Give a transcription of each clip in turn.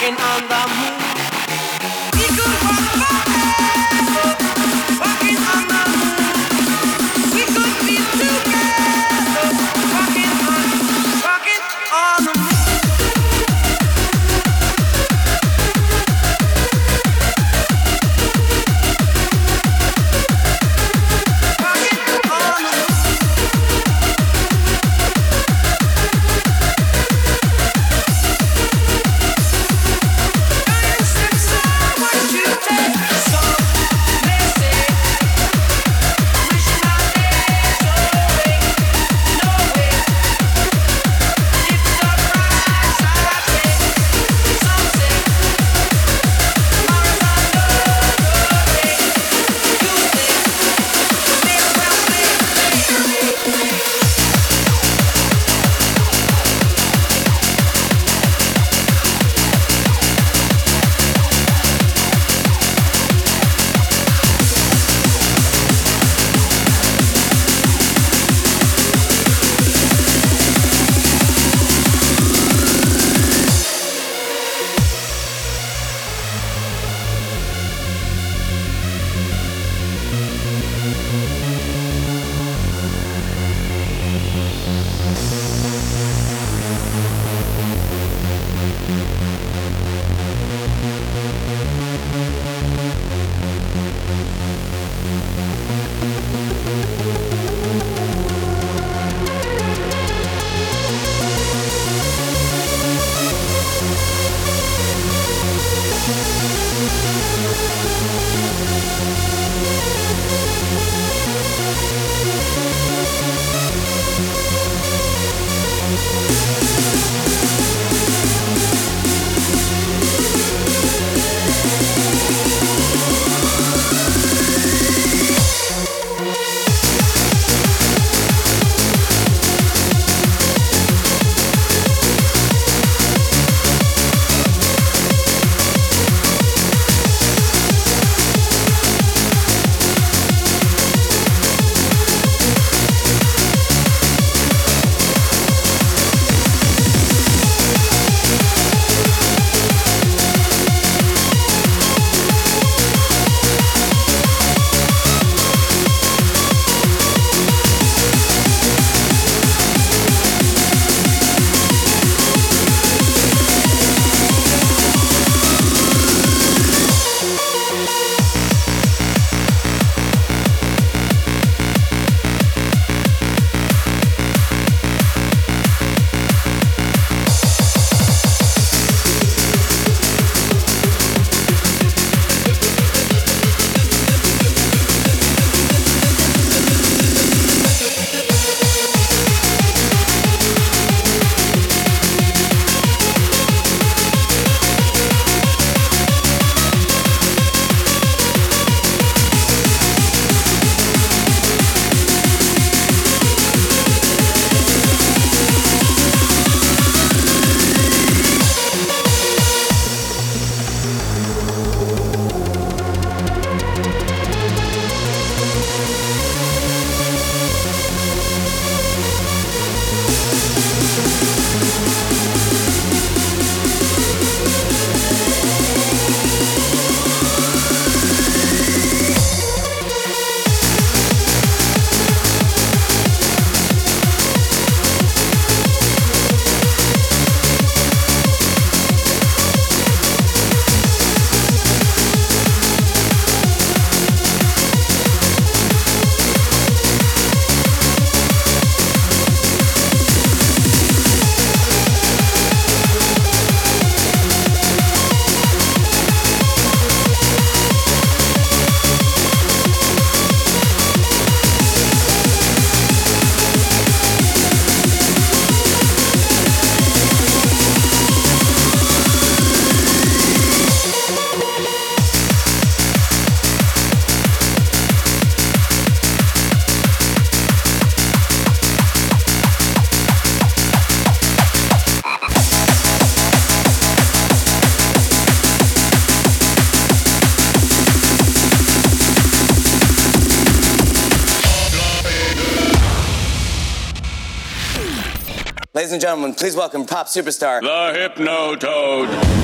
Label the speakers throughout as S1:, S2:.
S1: walking on the
S2: Ladies and gentlemen, please welcome pop superstar.
S3: The Hypnotoad.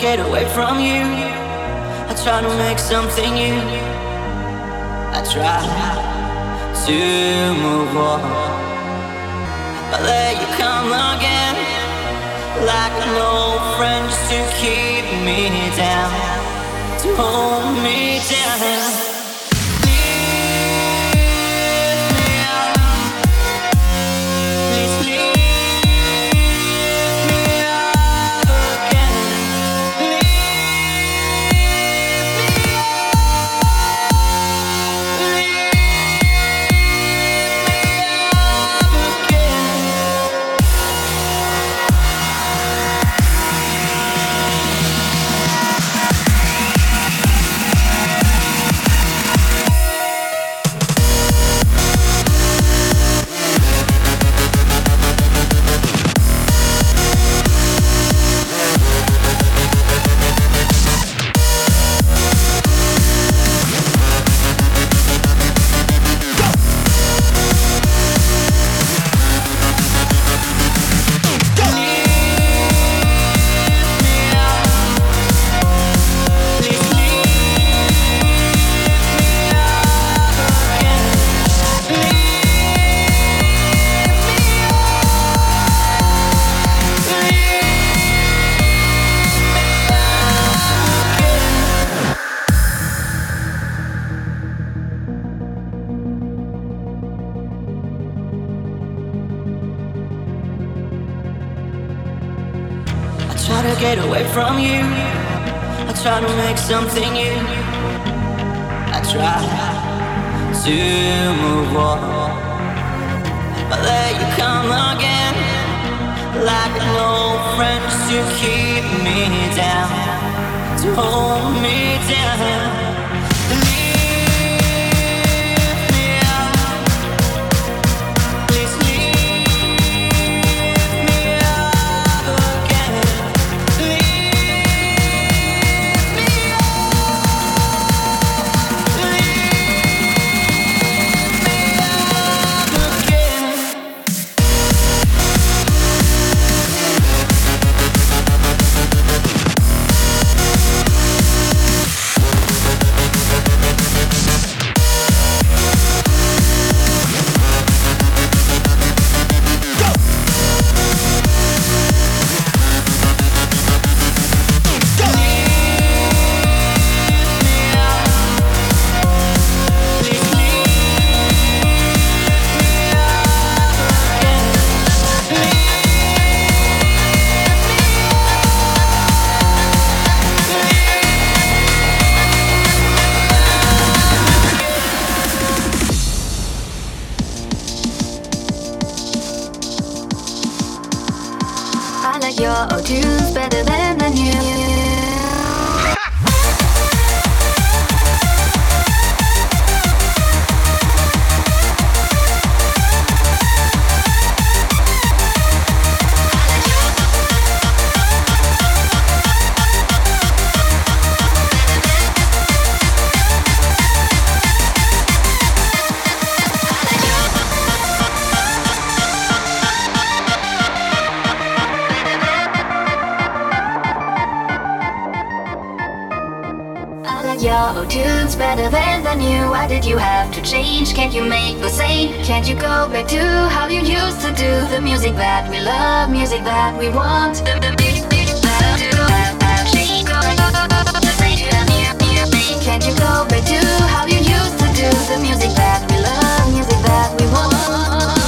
S1: Get
S4: away from you. I try to make something new. I try to move on. But there you come again. Like an old friend just to keep me down. To hold me down. Old friend to keep me down, to hold me down.
S5: Can't you make the same? Can't you go back to how you used to do the music that we love, music that we want? The, the music that I do, I, I change. Can't you go back to how you used to do the music that we love, music that we want?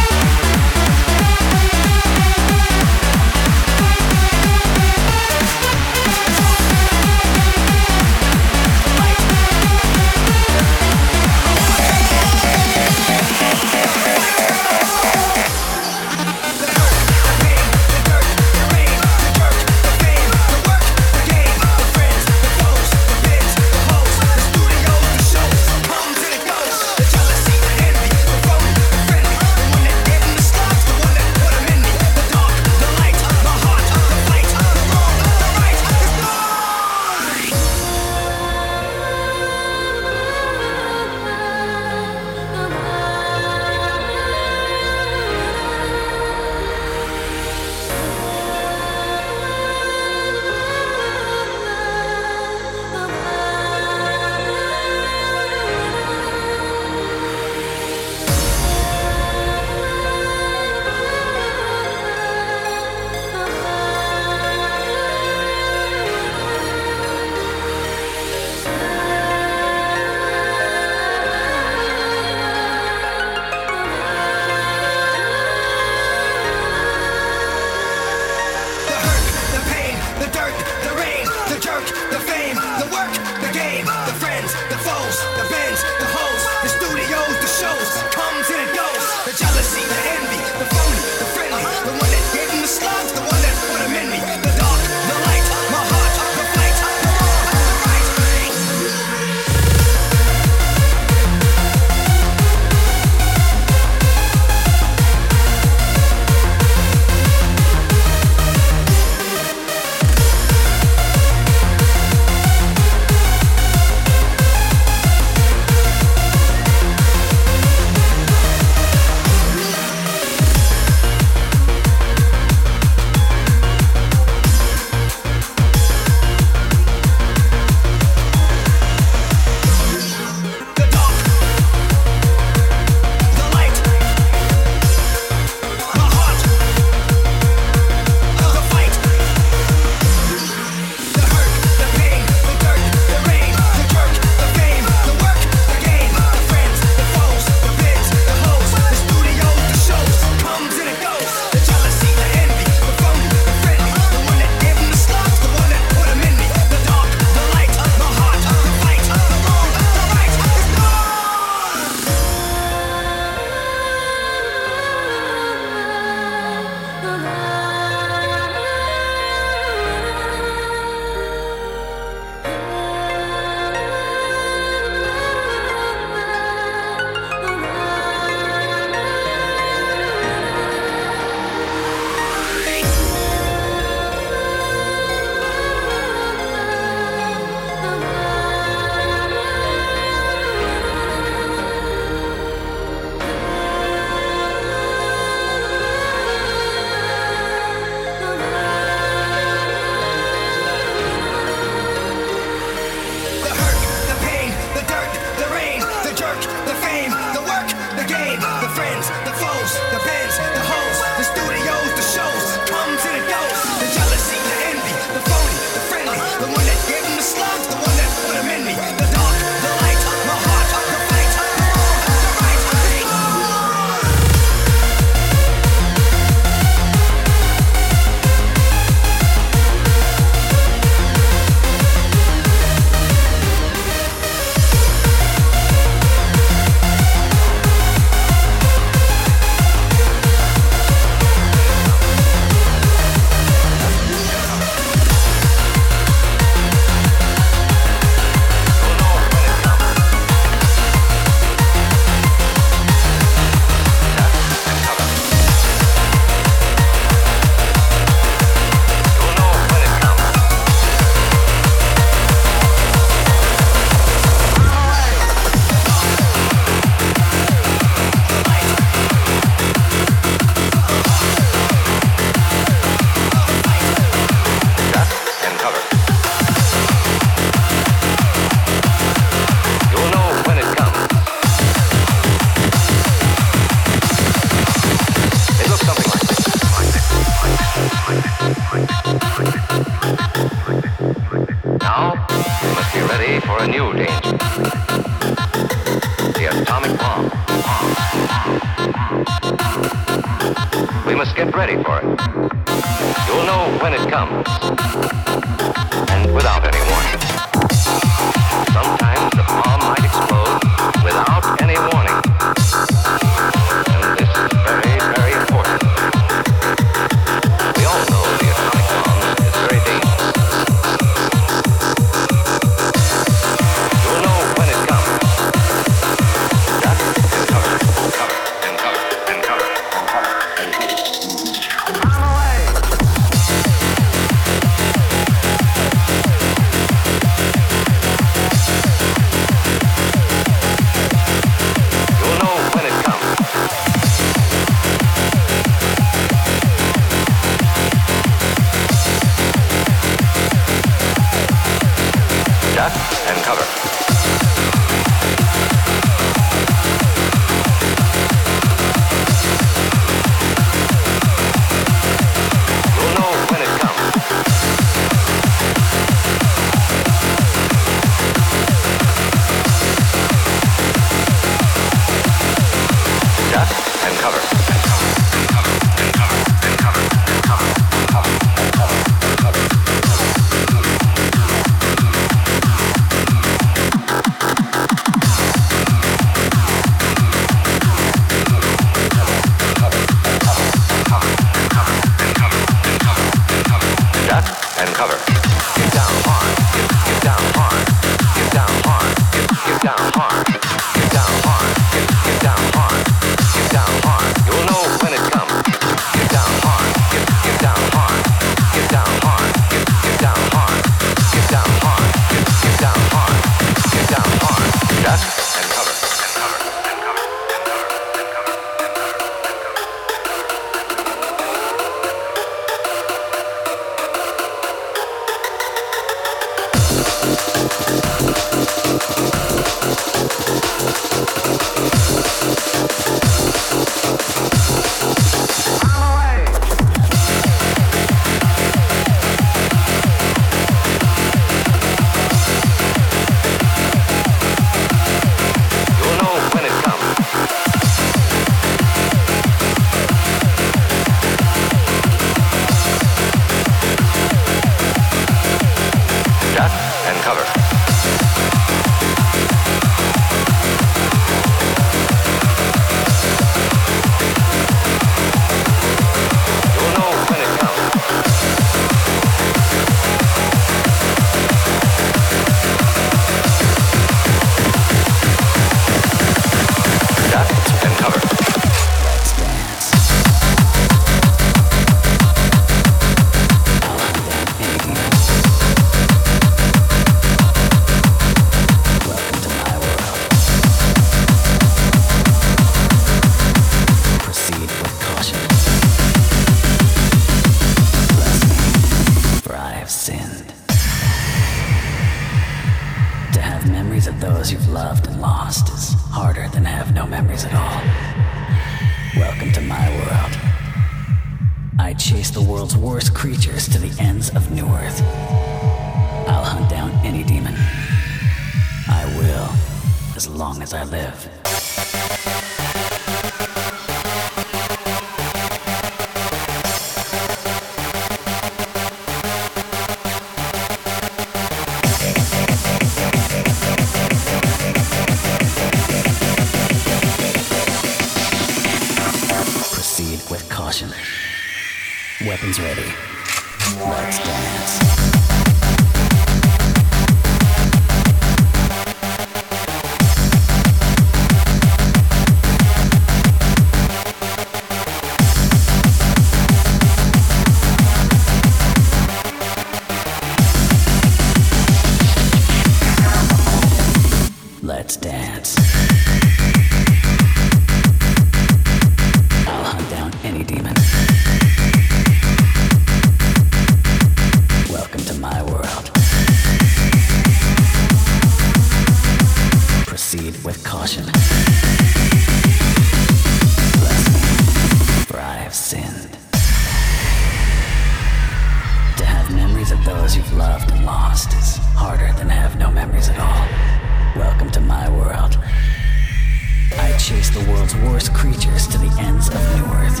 S5: the
S6: world's worst creatures to the ends of New Earth.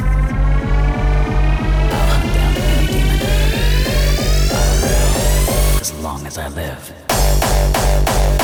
S6: I'll hunt down any demon. As long as I live.